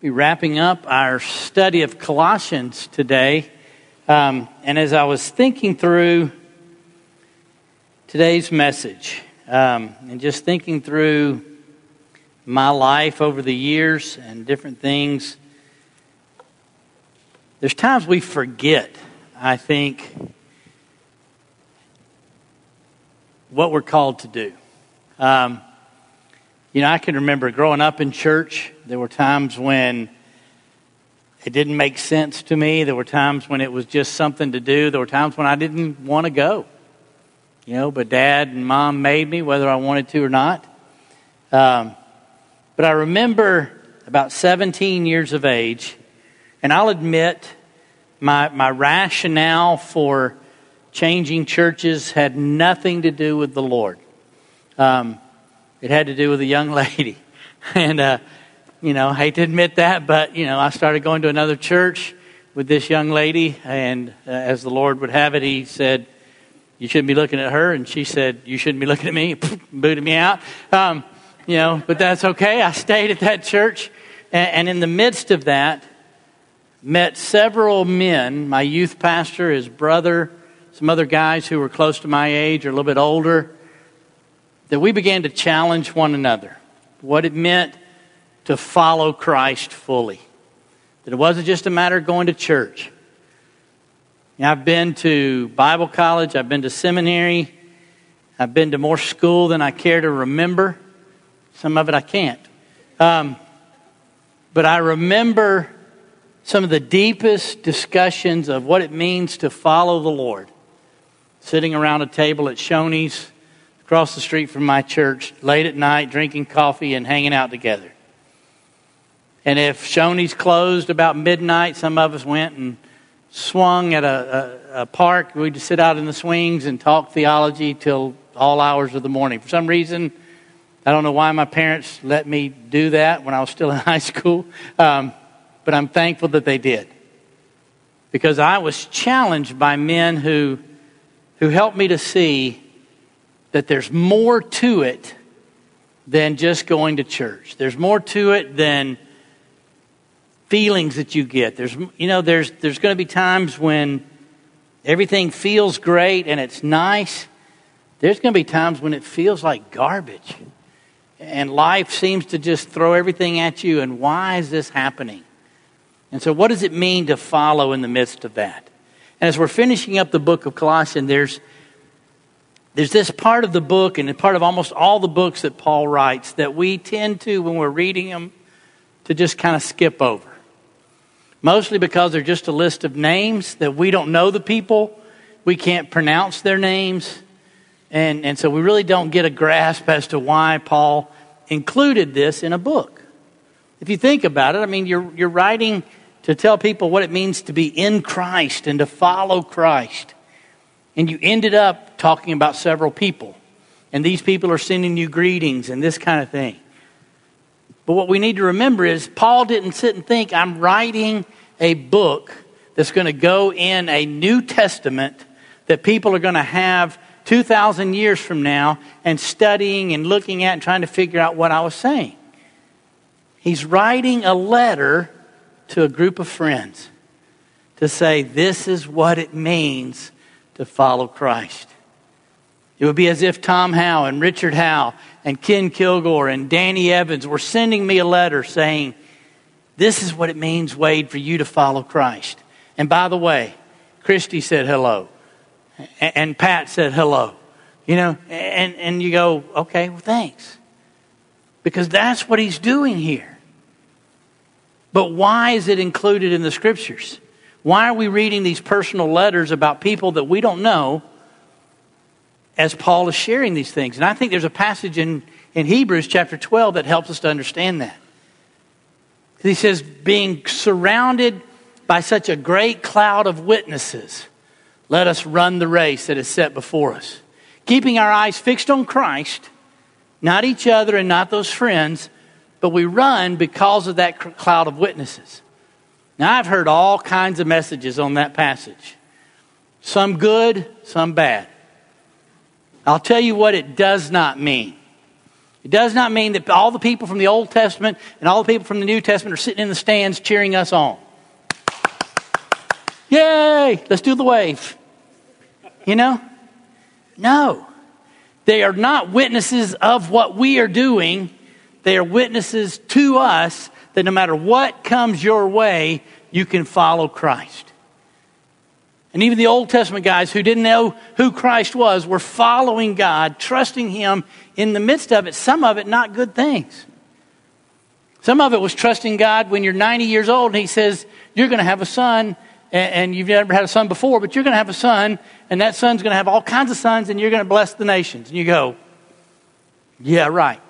be wrapping up our study of Colossians today. Um, and as I was thinking through today's message um, and just thinking through my life over the years and different things, there's times we forget, I think, what we're called to do. Um, you know, I can remember growing up in church, there were times when it didn't make sense to me. There were times when it was just something to do. There were times when I didn't want to go. You know, but dad and mom made me, whether I wanted to or not. Um, but I remember about 17 years of age, and I'll admit my, my rationale for changing churches had nothing to do with the Lord. Um, it had to do with a young lady. And, uh, you know, I hate to admit that, but, you know, I started going to another church with this young lady. And uh, as the Lord would have it, He said, You shouldn't be looking at her. And she said, You shouldn't be looking at me. Booted me out. Um, you know, but that's okay. I stayed at that church. And, and in the midst of that, met several men, my youth pastor, his brother, some other guys who were close to my age or a little bit older that we began to challenge one another what it meant to follow Christ fully. That it wasn't just a matter of going to church. I've been to Bible college, I've been to seminary, I've been to more school than I care to remember. Some of it I can't. Um, but I remember some of the deepest discussions of what it means to follow the Lord. Sitting around a table at Shoney's across the street from my church late at night, drinking coffee and hanging out together. And if Shoney's closed about midnight, some of us went and swung at a, a, a park. We'd sit out in the swings and talk theology till all hours of the morning. For some reason, I don't know why my parents let me do that when I was still in high school, um, but I'm thankful that they did. Because I was challenged by men who, who helped me to see that there's more to it than just going to church. There's more to it than feelings that you get. There's, you know, there's, there's going to be times when everything feels great and it's nice. There's going to be times when it feels like garbage. And life seems to just throw everything at you. And why is this happening? And so, what does it mean to follow in the midst of that? And as we're finishing up the book of Colossians, there's there's this part of the book, and part of almost all the books that Paul writes, that we tend to, when we're reading them, to just kind of skip over. Mostly because they're just a list of names that we don't know the people, we can't pronounce their names, and, and so we really don't get a grasp as to why Paul included this in a book. If you think about it, I mean, you're, you're writing to tell people what it means to be in Christ and to follow Christ. And you ended up talking about several people. And these people are sending you greetings and this kind of thing. But what we need to remember is Paul didn't sit and think, I'm writing a book that's going to go in a New Testament that people are going to have 2,000 years from now and studying and looking at and trying to figure out what I was saying. He's writing a letter to a group of friends to say, This is what it means to follow Christ. It would be as if Tom Howe and Richard Howe and Ken Kilgore and Danny Evans were sending me a letter saying, This is what it means, Wade, for you to follow Christ. And by the way, Christy said hello. And Pat said hello. You know, and, and you go, okay, well, thanks. Because that's what he's doing here. But why is it included in the scriptures? Why are we reading these personal letters about people that we don't know as Paul is sharing these things? And I think there's a passage in, in Hebrews chapter 12 that helps us to understand that. He says, being surrounded by such a great cloud of witnesses, let us run the race that is set before us. Keeping our eyes fixed on Christ, not each other and not those friends, but we run because of that cloud of witnesses. Now, I've heard all kinds of messages on that passage some good, some bad. I'll tell you what it does not mean. It does not mean that all the people from the Old Testament and all the people from the New Testament are sitting in the stands cheering us on. Yay! Let's do the wave. You know? No. They are not witnesses of what we are doing. They are witnesses to us that no matter what comes your way, you can follow Christ. And even the Old Testament guys who didn't know who Christ was were following God, trusting Him in the midst of it. Some of it not good things. Some of it was trusting God when you're 90 years old and He says, You're going to have a son, and you've never had a son before, but you're going to have a son, and that son's going to have all kinds of sons, and you're going to bless the nations. And you go, Yeah, right.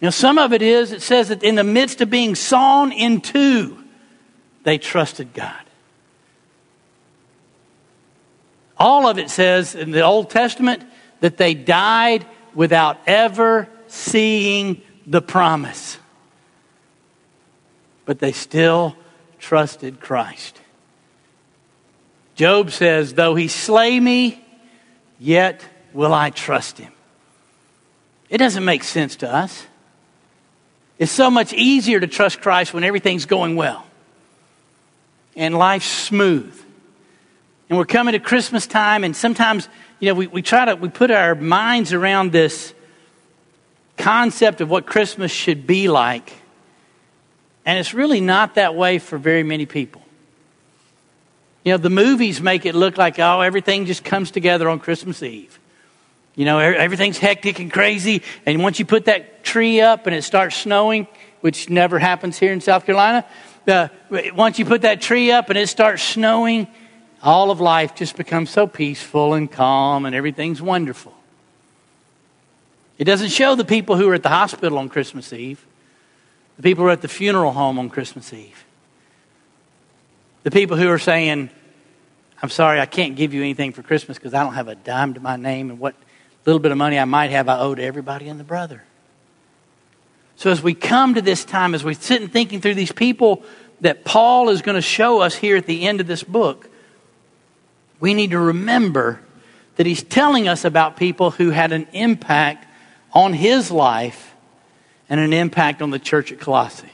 Now, some of it is, it says that in the midst of being sawn in two, they trusted God. All of it says in the Old Testament that they died without ever seeing the promise. But they still trusted Christ. Job says, Though he slay me, yet will I trust him. It doesn't make sense to us. It's so much easier to trust Christ when everything's going well and life's smooth. And we're coming to Christmas time, and sometimes, you know, we, we try to, we put our minds around this concept of what Christmas should be like. And it's really not that way for very many people. You know, the movies make it look like, oh, everything just comes together on Christmas Eve. You know, everything's hectic and crazy. And once you put that tree up and it starts snowing, which never happens here in South Carolina, uh, once you put that tree up and it starts snowing, all of life just becomes so peaceful and calm and everything's wonderful. It doesn't show the people who are at the hospital on Christmas Eve, the people who are at the funeral home on Christmas Eve, the people who are saying, I'm sorry, I can't give you anything for Christmas because I don't have a dime to my name, and what little bit of money I might have, I owe to everybody and the brother. So as we come to this time, as we sit and thinking through these people that Paul is going to show us here at the end of this book, we need to remember that he's telling us about people who had an impact on his life and an impact on the church at Colossae.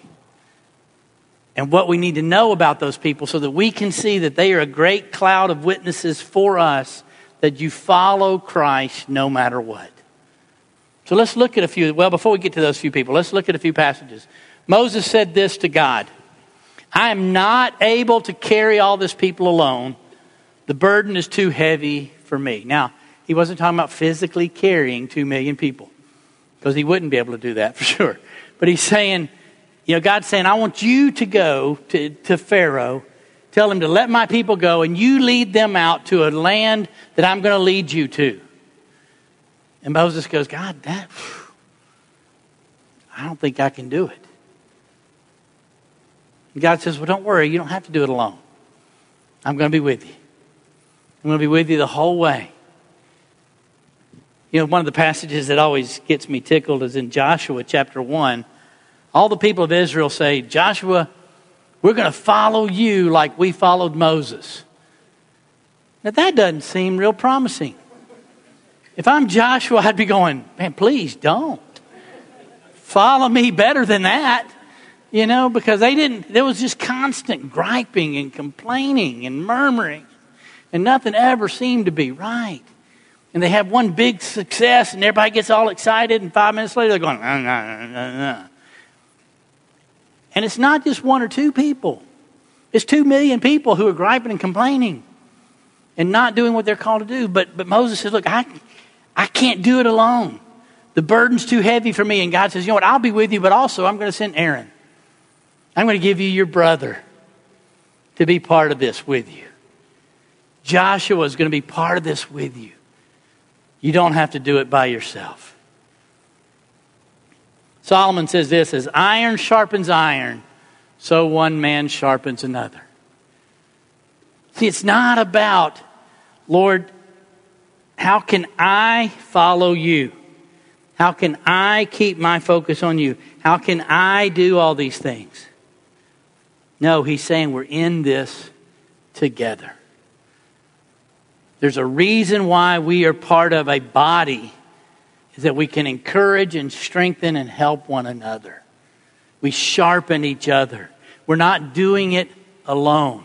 And what we need to know about those people so that we can see that they are a great cloud of witnesses for us that you follow Christ no matter what. So let's look at a few. Well, before we get to those few people, let's look at a few passages. Moses said this to God I am not able to carry all this people alone. The burden is too heavy for me. Now, he wasn't talking about physically carrying two million people because he wouldn't be able to do that for sure. But he's saying, you know, God's saying, I want you to go to, to Pharaoh, tell him to let my people go, and you lead them out to a land that I'm going to lead you to. And Moses goes, God, that, I don't think I can do it. And God says, Well, don't worry, you don't have to do it alone. I'm going to be with you. I'm going to be with you the whole way. You know, one of the passages that always gets me tickled is in Joshua chapter 1. All the people of Israel say, Joshua, we're going to follow you like we followed Moses. Now, that doesn't seem real promising. If I'm Joshua, I'd be going, man, please don't. Follow me better than that. You know, because they didn't, there was just constant griping and complaining and murmuring and nothing ever seemed to be right. And they have one big success, and everybody gets all excited, and five minutes later they're going, nah, nah, nah, nah. And it's not just one or two people, it's two million people who are griping and complaining and not doing what they're called to do. But, but Moses says, Look, I, I can't do it alone. The burden's too heavy for me. And God says, You know what? I'll be with you, but also I'm going to send Aaron. I'm going to give you your brother to be part of this with you. Joshua is going to be part of this with you. You don't have to do it by yourself. Solomon says this as iron sharpens iron, so one man sharpens another. See, it's not about, Lord, how can I follow you? How can I keep my focus on you? How can I do all these things? No, he's saying we're in this together. There's a reason why we are part of a body is that we can encourage and strengthen and help one another. We sharpen each other. We're not doing it alone.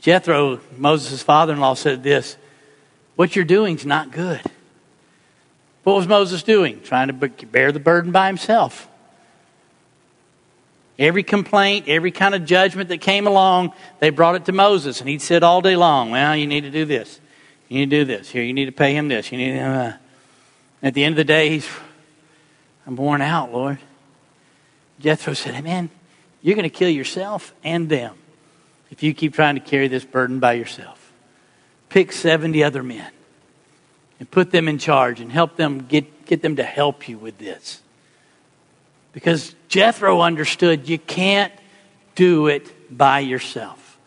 Jethro, Moses' father in law, said this What you're doing is not good. What was Moses doing? Trying to bear the burden by himself. Every complaint, every kind of judgment that came along, they brought it to Moses, and he'd sit all day long. Well, you need to do this. You need to do this. Here, you need to pay him this. You need to. Uh. At the end of the day, he's, I'm worn out, Lord. Jethro said, hey, man, you're going to kill yourself and them if you keep trying to carry this burden by yourself. Pick 70 other men and put them in charge and help them get, get them to help you with this. Because Jethro understood you can't do it by yourself.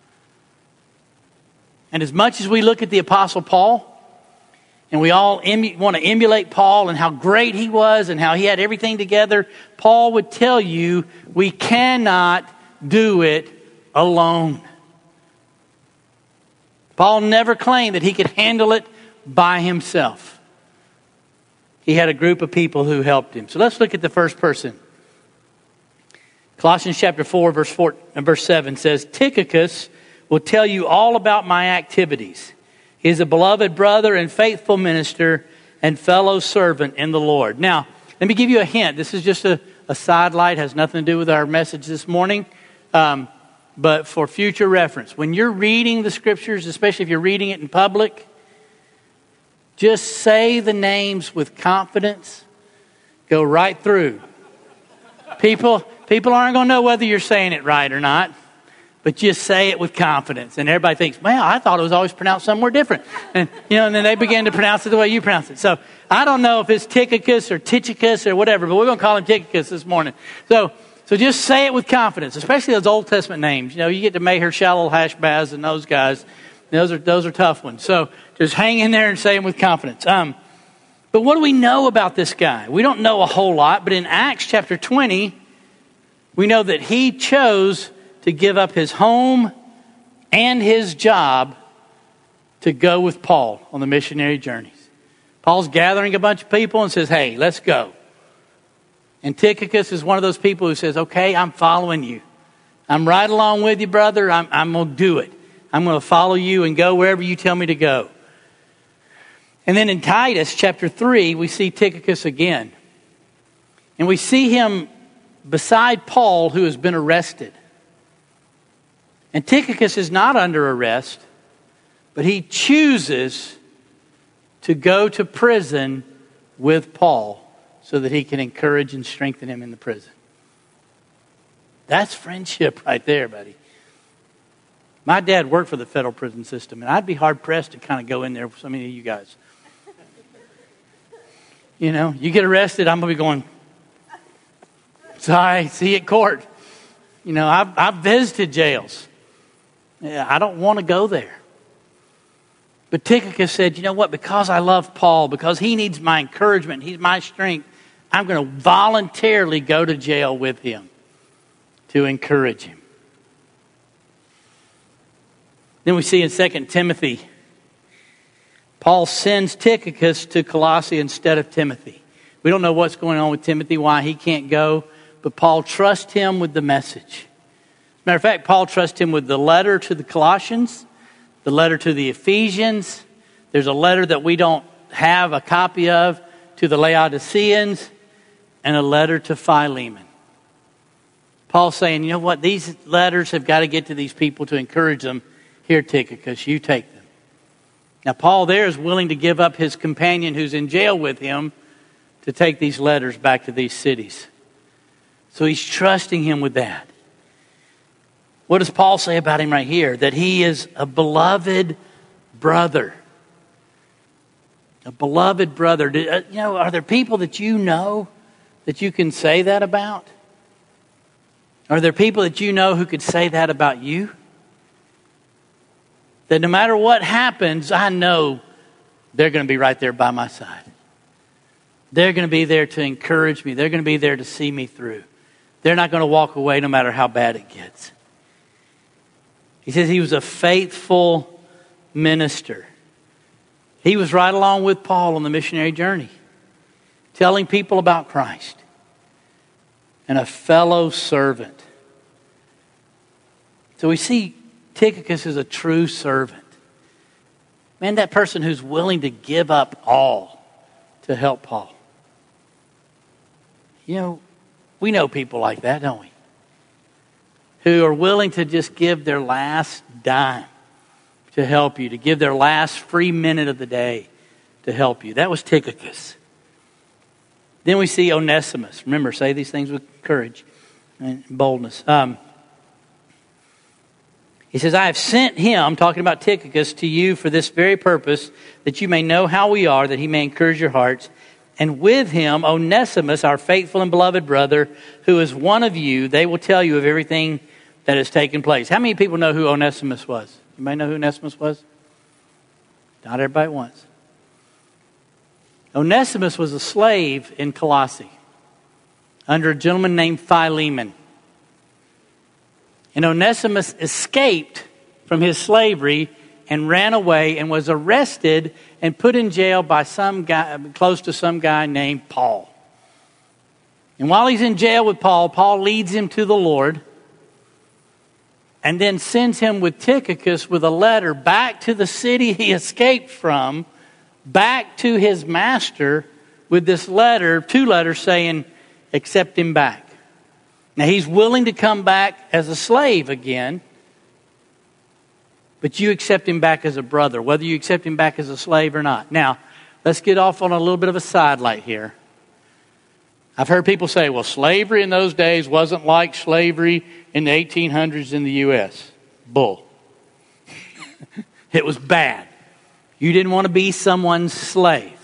And as much as we look at the Apostle Paul, and we all emu- want to emulate Paul and how great he was and how he had everything together, Paul would tell you we cannot do it alone. Paul never claimed that he could handle it by himself. He had a group of people who helped him. So let's look at the first person. Colossians chapter 4, verse, 4, and verse 7 says, Tychicus will tell you all about my activities. He is a beloved brother and faithful minister and fellow servant in the Lord. Now, let me give you a hint. This is just a, a sidelight, has nothing to do with our message this morning. Um, but for future reference, when you're reading the scriptures, especially if you're reading it in public, just say the names with confidence. Go right through. People, People aren't going to know whether you're saying it right or not, but just say it with confidence. And everybody thinks, well, I thought it was always pronounced somewhere different. And, you know, and then they begin to pronounce it the way you pronounce it. So I don't know if it's Tychicus or Tychicus or whatever, but we're going to call him Tychicus this morning. So, so just say it with confidence, especially those Old Testament names. You know, you get to Maher, Shalal, Hashbaz, and those guys. Those are, those are tough ones. So just hang in there and say them with confidence. Um, but what do we know about this guy? We don't know a whole lot, but in Acts chapter 20, we know that he chose to give up his home and his job to go with Paul on the missionary journeys. Paul's gathering a bunch of people and says, Hey, let's go. And Tychicus is one of those people who says, Okay, I'm following you. I'm right along with you, brother. I'm, I'm going to do it. I'm going to follow you and go wherever you tell me to go. And then in Titus chapter 3, we see Tychicus again. And we see him beside Paul, who has been arrested. And Tychicus is not under arrest, but he chooses to go to prison with Paul so that he can encourage and strengthen him in the prison. That's friendship right there, buddy. My dad worked for the federal prison system, and I'd be hard pressed to kind of go in there with so many of you guys. You know, you get arrested, I'm going to be going, so I see at court. You know, I've, I've visited jails. Yeah, I don't want to go there. But Tychicus said, you know what? Because I love Paul, because he needs my encouragement, he's my strength, I'm going to voluntarily go to jail with him to encourage him. Then we see in 2 Timothy, Paul sends Tychicus to Colossae instead of Timothy. We don't know what's going on with Timothy, why he can't go but Paul trusts him with the message. Matter of fact, Paul trusts him with the letter to the Colossians, the letter to the Ephesians. There's a letter that we don't have a copy of to the Laodiceans, and a letter to Philemon. Paul's saying, you know what? These letters have got to get to these people to encourage them. Here, Tychicus, you take them. Now, Paul there is willing to give up his companion who's in jail with him to take these letters back to these cities. So he's trusting him with that. What does Paul say about him right here? That he is a beloved brother. A beloved brother. Uh, you know, are there people that you know that you can say that about? Are there people that you know who could say that about you? That no matter what happens, I know they're going to be right there by my side. They're going to be there to encourage me. They're going to be there to see me through. They're not going to walk away no matter how bad it gets. He says he was a faithful minister. He was right along with Paul on the missionary journey, telling people about Christ and a fellow servant. So we see Tychicus as a true servant. Man, that person who's willing to give up all to help Paul. You know, we know people like that, don't we? Who are willing to just give their last dime to help you, to give their last free minute of the day to help you. That was Tychicus. Then we see Onesimus. Remember, say these things with courage and boldness. Um, he says, I have sent him, talking about Tychicus, to you for this very purpose, that you may know how we are, that he may encourage your hearts. And with him, Onesimus, our faithful and beloved brother, who is one of you, they will tell you of everything that has taken place. How many people know who Onesimus was? You may know who Onesimus was? Not everybody at once. Onesimus was a slave in Colossae under a gentleman named Philemon. And Onesimus escaped from his slavery and ran away and was arrested and put in jail by some guy, close to some guy named Paul. And while he's in jail with Paul, Paul leads him to the Lord and then sends him with Tychicus with a letter back to the city he escaped from, back to his master with this letter, two letters saying, accept him back. Now, he's willing to come back as a slave again, but you accept him back as a brother, whether you accept him back as a slave or not. Now, let's get off on a little bit of a sidelight here. I've heard people say, well, slavery in those days wasn't like slavery in the 1800s in the U.S. Bull. it was bad. You didn't want to be someone's slave.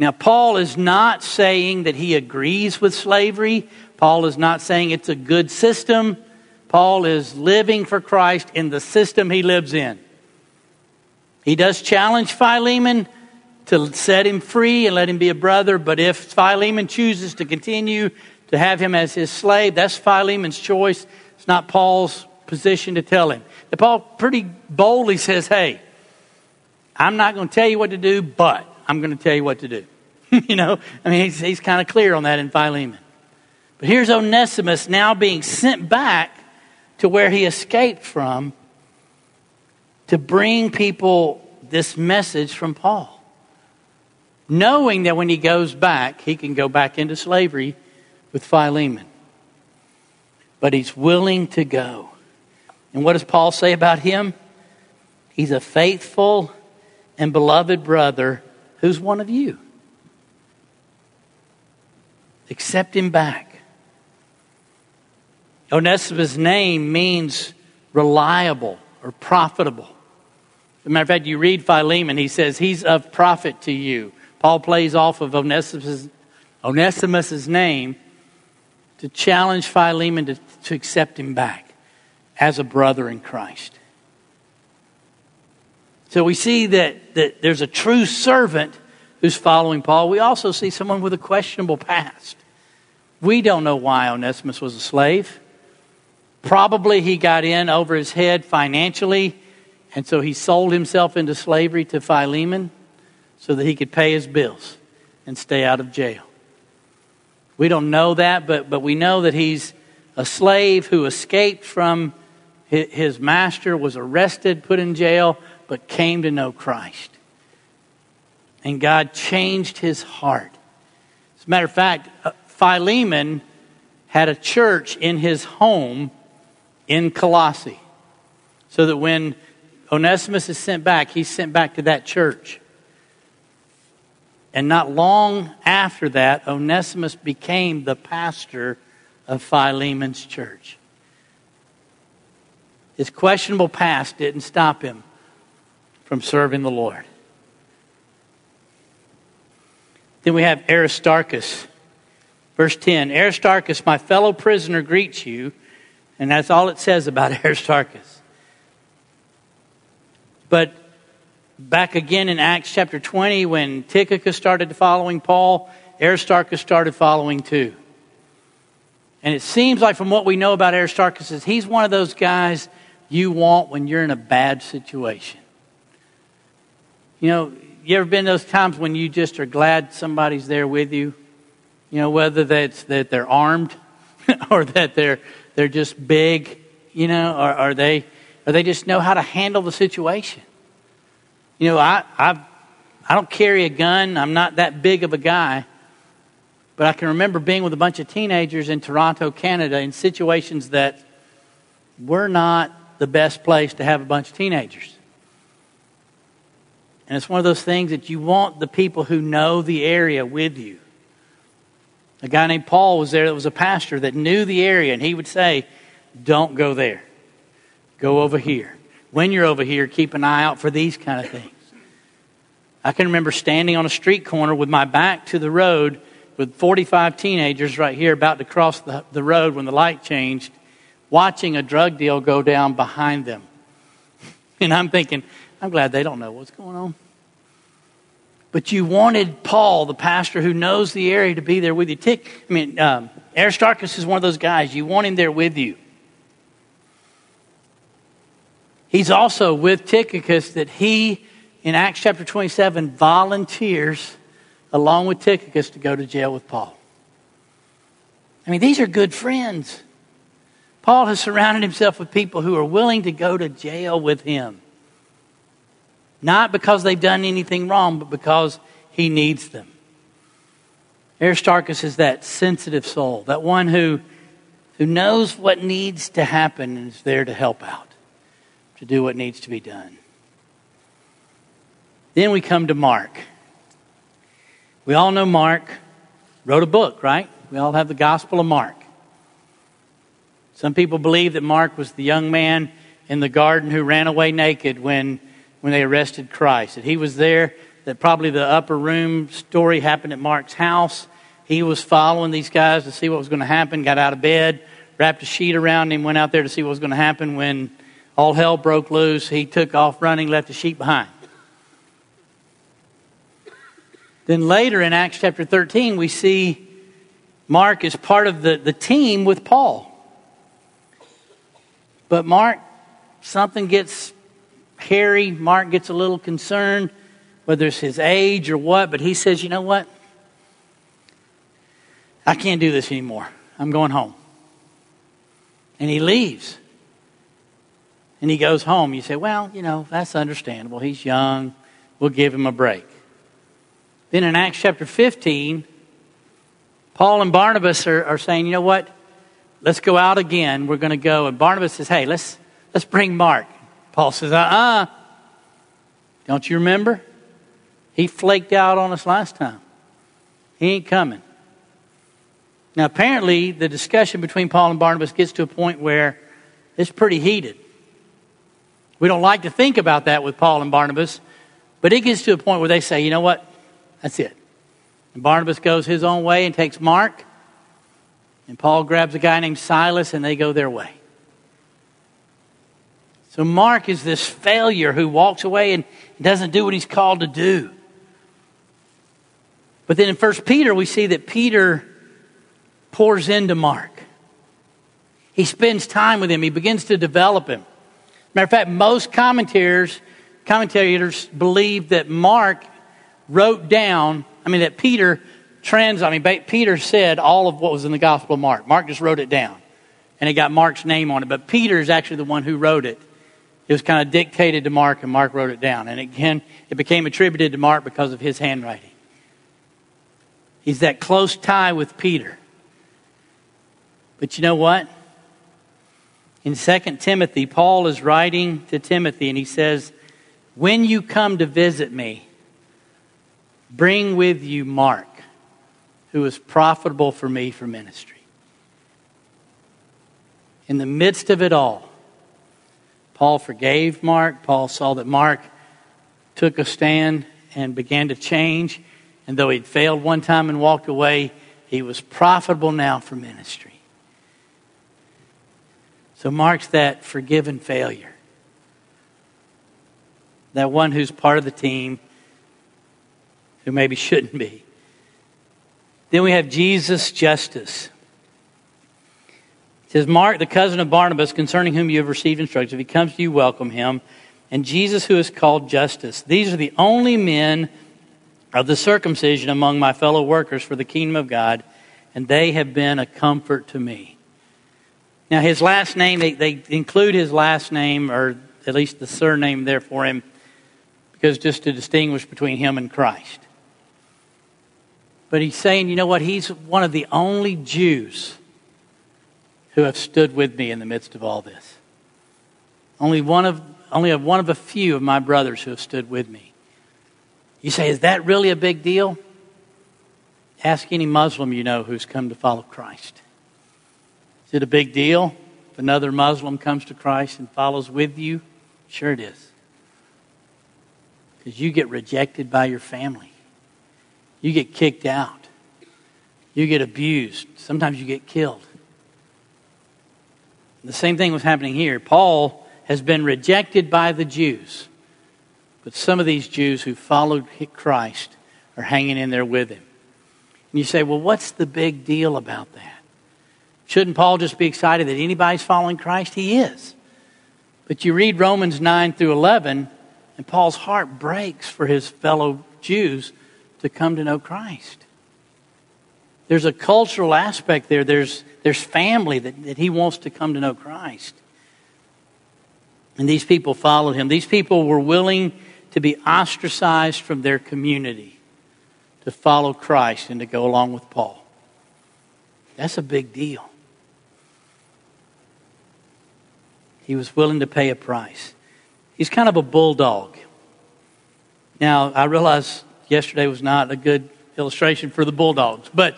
Now, Paul is not saying that he agrees with slavery. Paul is not saying it's a good system. Paul is living for Christ in the system he lives in. He does challenge Philemon to set him free and let him be a brother, but if Philemon chooses to continue to have him as his slave, that's Philemon's choice. It's not Paul's position to tell him. And Paul pretty boldly says, Hey, I'm not going to tell you what to do, but I'm going to tell you what to do. you know, I mean, he's, he's kind of clear on that in Philemon. But here's Onesimus now being sent back to where he escaped from to bring people this message from Paul. Knowing that when he goes back, he can go back into slavery with Philemon. But he's willing to go. And what does Paul say about him? He's a faithful and beloved brother who's one of you. Accept him back. Onesimus' name means reliable or profitable. As a matter of fact, you read Philemon, he says he's of profit to you. Paul plays off of Onesimus' name to challenge Philemon to, to accept him back as a brother in Christ. So we see that, that there's a true servant who's following Paul. We also see someone with a questionable past. We don't know why Onesimus was a slave. Probably he got in over his head financially, and so he sold himself into slavery to Philemon so that he could pay his bills and stay out of jail. We don't know that, but, but we know that he's a slave who escaped from his master, was arrested, put in jail, but came to know Christ. And God changed his heart. As a matter of fact, uh, Philemon had a church in his home in Colossae. So that when Onesimus is sent back, he's sent back to that church. And not long after that, Onesimus became the pastor of Philemon's church. His questionable past didn't stop him from serving the Lord. Then we have Aristarchus. Verse 10 Aristarchus, my fellow prisoner, greets you. And that's all it says about Aristarchus. But back again in Acts chapter 20, when Tychicus started following Paul, Aristarchus started following too. And it seems like from what we know about Aristarchus is he's one of those guys you want when you're in a bad situation. You know, you ever been those times when you just are glad somebody's there with you? You know, whether that's that they're armed or that they're they're just big, you know, or are they or they just know how to handle the situation. You know, I I I don't carry a gun. I'm not that big of a guy. But I can remember being with a bunch of teenagers in Toronto, Canada, in situations that were not the best place to have a bunch of teenagers. And it's one of those things that you want the people who know the area with you. A guy named Paul was there that was a pastor that knew the area, and he would say, Don't go there. Go over here. When you're over here, keep an eye out for these kind of things. I can remember standing on a street corner with my back to the road with 45 teenagers right here about to cross the, the road when the light changed, watching a drug deal go down behind them. And I'm thinking, I'm glad they don't know what's going on. But you wanted Paul, the pastor who knows the area, to be there with you. Tick, I mean, um, Aristarchus is one of those guys. You want him there with you. He's also with Tychicus that he, in Acts chapter 27, volunteers along with Tychicus to go to jail with Paul. I mean, these are good friends. Paul has surrounded himself with people who are willing to go to jail with him. Not because they've done anything wrong, but because he needs them. Aristarchus is that sensitive soul, that one who, who knows what needs to happen and is there to help out, to do what needs to be done. Then we come to Mark. We all know Mark wrote a book, right? We all have the Gospel of Mark. Some people believe that Mark was the young man in the garden who ran away naked when, when they arrested Christ. That he was there, that probably the upper room story happened at Mark's house. He was following these guys to see what was going to happen, got out of bed, wrapped a sheet around him, went out there to see what was going to happen. When all hell broke loose, he took off running, left the sheep behind. Then later in Acts chapter 13, we see Mark is part of the, the team with Paul. But Mark, something gets hairy. Mark gets a little concerned, whether it's his age or what, but he says, you know what? I can't do this anymore. I'm going home. And he leaves. And he goes home. You say, well, you know, that's understandable. He's young. We'll give him a break. Then in Acts chapter 15, Paul and Barnabas are, are saying, you know what? Let's go out again. We're going to go. And Barnabas says, hey, let's, let's bring Mark. Paul says, uh uh-uh. uh. Don't you remember? He flaked out on us last time. He ain't coming. Now, apparently, the discussion between Paul and Barnabas gets to a point where it's pretty heated. We don't like to think about that with Paul and Barnabas, but it gets to a point where they say, you know what? That's it. And Barnabas goes his own way and takes Mark. And Paul grabs a guy named Silas and they go their way. So Mark is this failure who walks away and doesn't do what he's called to do. But then in 1 Peter, we see that Peter pours into Mark. He spends time with him, he begins to develop him. Matter of fact, most commentators, commentators believe that Mark wrote down, I mean, that Peter trans, I mean, Peter said all of what was in the Gospel of Mark. Mark just wrote it down. And it got Mark's name on it. But Peter is actually the one who wrote it. It was kind of dictated to Mark, and Mark wrote it down. And again, it became attributed to Mark because of his handwriting. He's that close tie with Peter. But you know what? In 2 Timothy, Paul is writing to Timothy, and he says, When you come to visit me, Bring with you Mark, who is profitable for me for ministry. In the midst of it all, Paul forgave Mark. Paul saw that Mark took a stand and began to change. And though he'd failed one time and walked away, he was profitable now for ministry. So Mark's that forgiven failure. That one who's part of the team who maybe shouldn't be. Then we have Jesus Justus. Says, Mark, the cousin of Barnabas, concerning whom you have received instructions, if he comes to you, welcome him. and Jesus, who is called Justus. These are the only men of the circumcision among my fellow workers for the kingdom of God, and they have been a comfort to me. Now, his last name, they, they include his last name, or at least the surname there for him, because just to distinguish between him and Christ. But he's saying, you know what? He's one of the only Jews who have stood with me in the midst of all this. Only one of, only of one of a few of my brothers who have stood with me. You say, is that really a big deal? Ask any Muslim you know who's come to follow Christ. Is it a big deal if another Muslim comes to Christ and follows with you? Sure it is. Because you get rejected by your family, you get kicked out, you get abused, sometimes you get killed. The same thing was happening here. Paul has been rejected by the Jews, but some of these Jews who followed Christ are hanging in there with him. And you say, well, what's the big deal about that? Shouldn't Paul just be excited that anybody's following Christ? He is. But you read Romans 9 through 11, and Paul's heart breaks for his fellow Jews to come to know Christ. There's a cultural aspect there, there's, there's family that, that he wants to come to know Christ. And these people followed him. These people were willing to be ostracized from their community to follow Christ and to go along with Paul. That's a big deal. He was willing to pay a price. He's kind of a bulldog. Now, I realize yesterday was not a good illustration for the bulldogs, but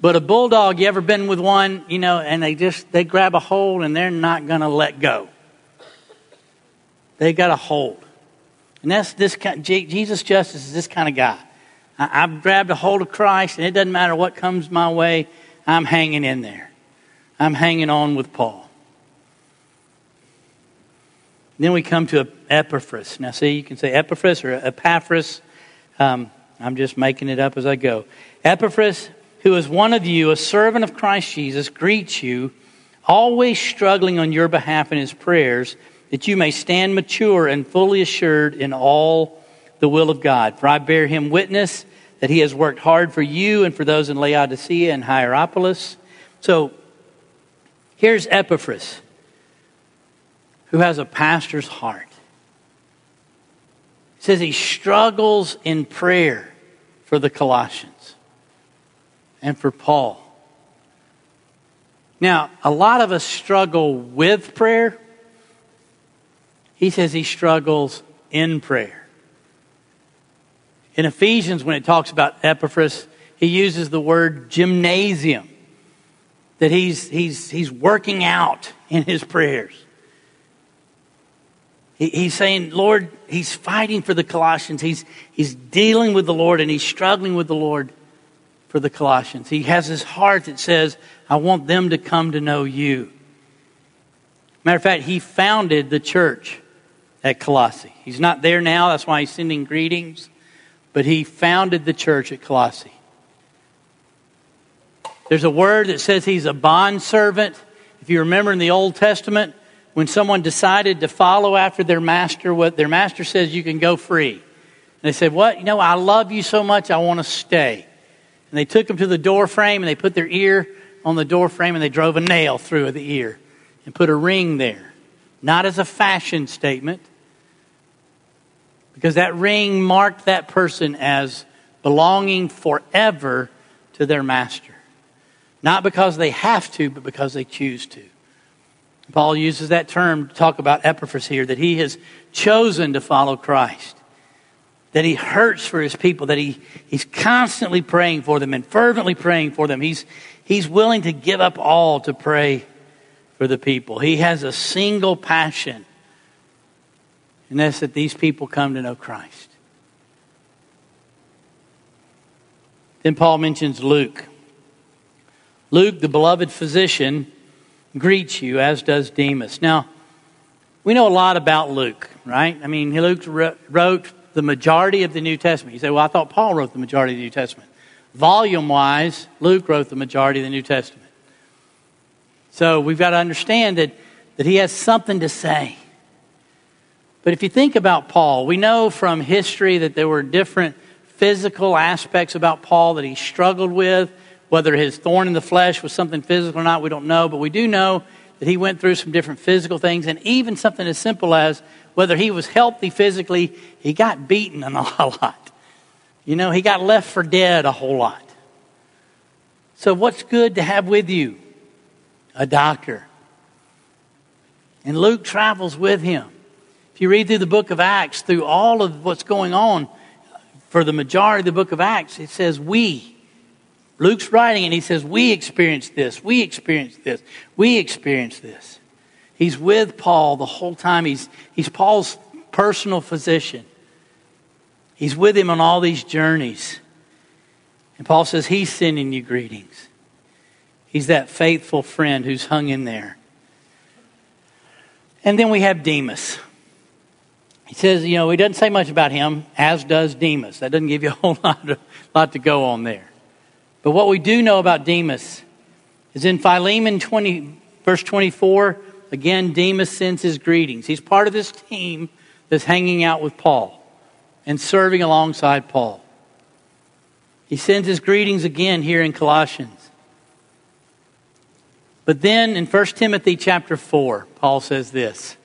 but a bulldog, you ever been with one, you know, and they just they grab a hold and they're not going to let go. They got a hold. And that's this kind, Jesus Justus is this kind of guy. I've grabbed a hold of Christ, and it doesn't matter what comes my way, I'm hanging in there. I'm hanging on with Paul. Then we come to Epaphras. Now, see, you can say Epaphras or Epaphras. Um, I'm just making it up as I go. Epaphras, who is one of you, a servant of Christ Jesus, greets you, always struggling on your behalf in his prayers, that you may stand mature and fully assured in all the will of God. For I bear him witness that he has worked hard for you and for those in Laodicea and Hierapolis. So here's Epaphras who has a pastor's heart. He says he struggles in prayer for the Colossians and for Paul. Now, a lot of us struggle with prayer. He says he struggles in prayer. In Ephesians, when it talks about Epaphras, he uses the word gymnasium, that he's, he's, he's working out in his prayers. He, he's saying, Lord, he's fighting for the Colossians. He's, he's dealing with the Lord and he's struggling with the Lord for the Colossians. He has his heart that says, I want them to come to know you. Matter of fact, he founded the church at Colossae. He's not there now, that's why he's sending greetings, but he founded the church at Colossae. There's a word that says he's a bondservant. If you remember in the Old Testament, when someone decided to follow after their master, what their master says, you can go free. And they said, What? You know, I love you so much, I want to stay. And they took him to the door frame and they put their ear on the door frame and they drove a nail through the ear and put a ring there. Not as a fashion statement, because that ring marked that person as belonging forever to their master. Not because they have to, but because they choose to. Paul uses that term to talk about Epaphras here, that he has chosen to follow Christ, that he hurts for his people, that he, he's constantly praying for them and fervently praying for them. He's, he's willing to give up all to pray for the people. He has a single passion, and that's that these people come to know Christ. Then Paul mentions Luke. Luke, the beloved physician, greets you, as does Demas. Now, we know a lot about Luke, right? I mean, Luke wrote the majority of the New Testament. You say, well, I thought Paul wrote the majority of the New Testament. Volume wise, Luke wrote the majority of the New Testament. So we've got to understand that, that he has something to say. But if you think about Paul, we know from history that there were different physical aspects about Paul that he struggled with. Whether his thorn in the flesh was something physical or not, we don't know. But we do know that he went through some different physical things, and even something as simple as whether he was healthy physically, he got beaten a lot. You know, he got left for dead a whole lot. So, what's good to have with you? A doctor. And Luke travels with him. If you read through the book of Acts, through all of what's going on, for the majority of the book of Acts, it says we. Luke's writing and he says, We experienced this, we experienced this, we experienced this. He's with Paul the whole time. He's, he's Paul's personal physician. He's with him on all these journeys. And Paul says, He's sending you greetings. He's that faithful friend who's hung in there. And then we have Demas. He says, you know, he doesn't say much about him, as does Demas. That doesn't give you a whole lot, of, lot to go on there. But what we do know about Demas is in Philemon 20, verse 24, again, Demas sends his greetings. He's part of this team that's hanging out with Paul and serving alongside Paul. He sends his greetings again here in Colossians. But then in 1 Timothy chapter 4, Paul says this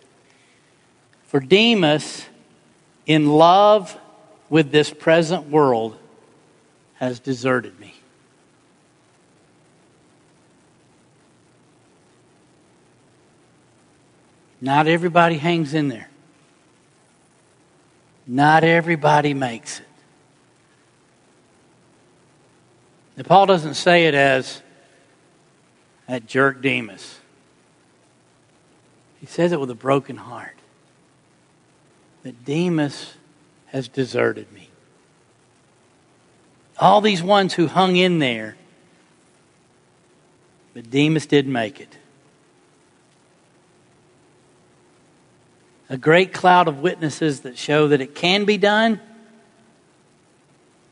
For Demas, in love with this present world, has deserted me. Not everybody hangs in there. Not everybody makes it. Now, Paul doesn't say it as that jerk Demas. He says it with a broken heart that Demas has deserted me. All these ones who hung in there, but Demas didn't make it. A great cloud of witnesses that show that it can be done.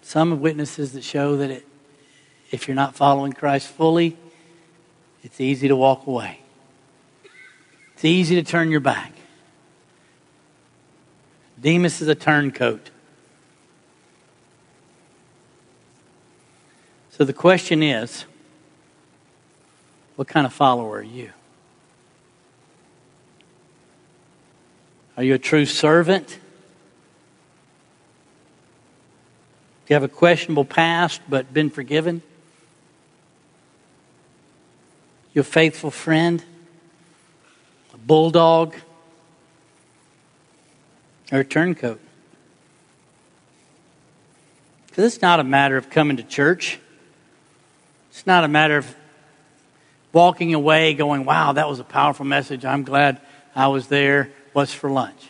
Some witnesses that show that it, if you're not following Christ fully, it's easy to walk away. It's easy to turn your back. Demas is a turncoat. So the question is what kind of follower are you? Are you a true servant? Do you have a questionable past but been forgiven? You a faithful friend? A bulldog? Or a turncoat? Because it's not a matter of coming to church. It's not a matter of walking away going, wow, that was a powerful message. I'm glad I was there. What's for lunch?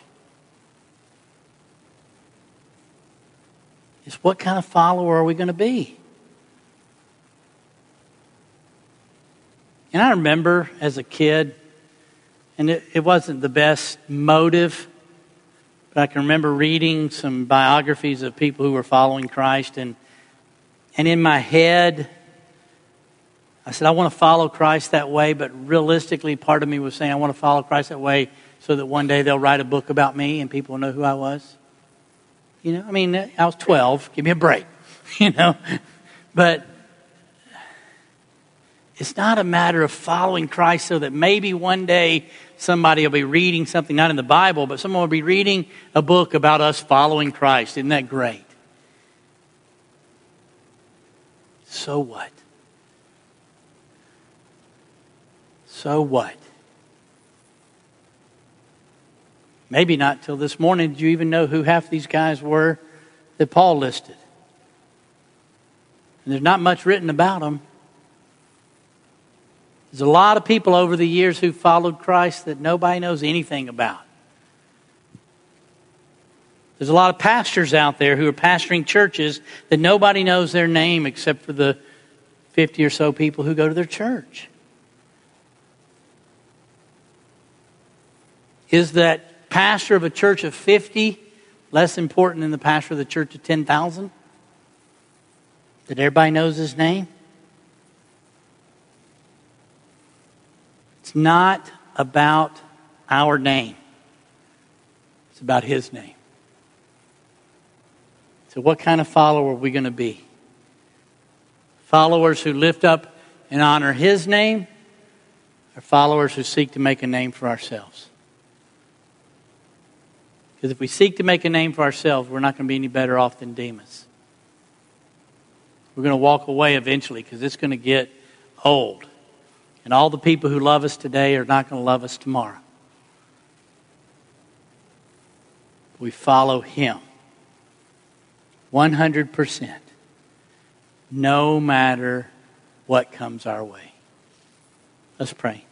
Is what kind of follower are we going to be? And I remember as a kid, and it, it wasn't the best motive, but I can remember reading some biographies of people who were following Christ, and, and in my head, I said, I want to follow Christ that way, but realistically, part of me was saying, I want to follow Christ that way so that one day they'll write a book about me and people will know who I was. You know, I mean, I was 12. Give me a break, you know. But it's not a matter of following Christ so that maybe one day somebody will be reading something, not in the Bible, but someone will be reading a book about us following Christ. Isn't that great? So what? So what? Maybe not till this morning did you even know who half these guys were that Paul listed. And there's not much written about them. There's a lot of people over the years who followed Christ that nobody knows anything about. There's a lot of pastors out there who are pastoring churches that nobody knows their name except for the 50 or so people who go to their church. Is that pastor of a church of 50 less important than the pastor of the church of 10,000? That everybody knows his name? It's not about our name. It's about His name. So, what kind of follower are we going to be? Followers who lift up and honor His name, or followers who seek to make a name for ourselves? Because if we seek to make a name for ourselves, we're not going to be any better off than Demas. We're going to walk away eventually because it's going to get old. And all the people who love us today are not going to love us tomorrow. We follow Him 100%, no matter what comes our way. Let's pray.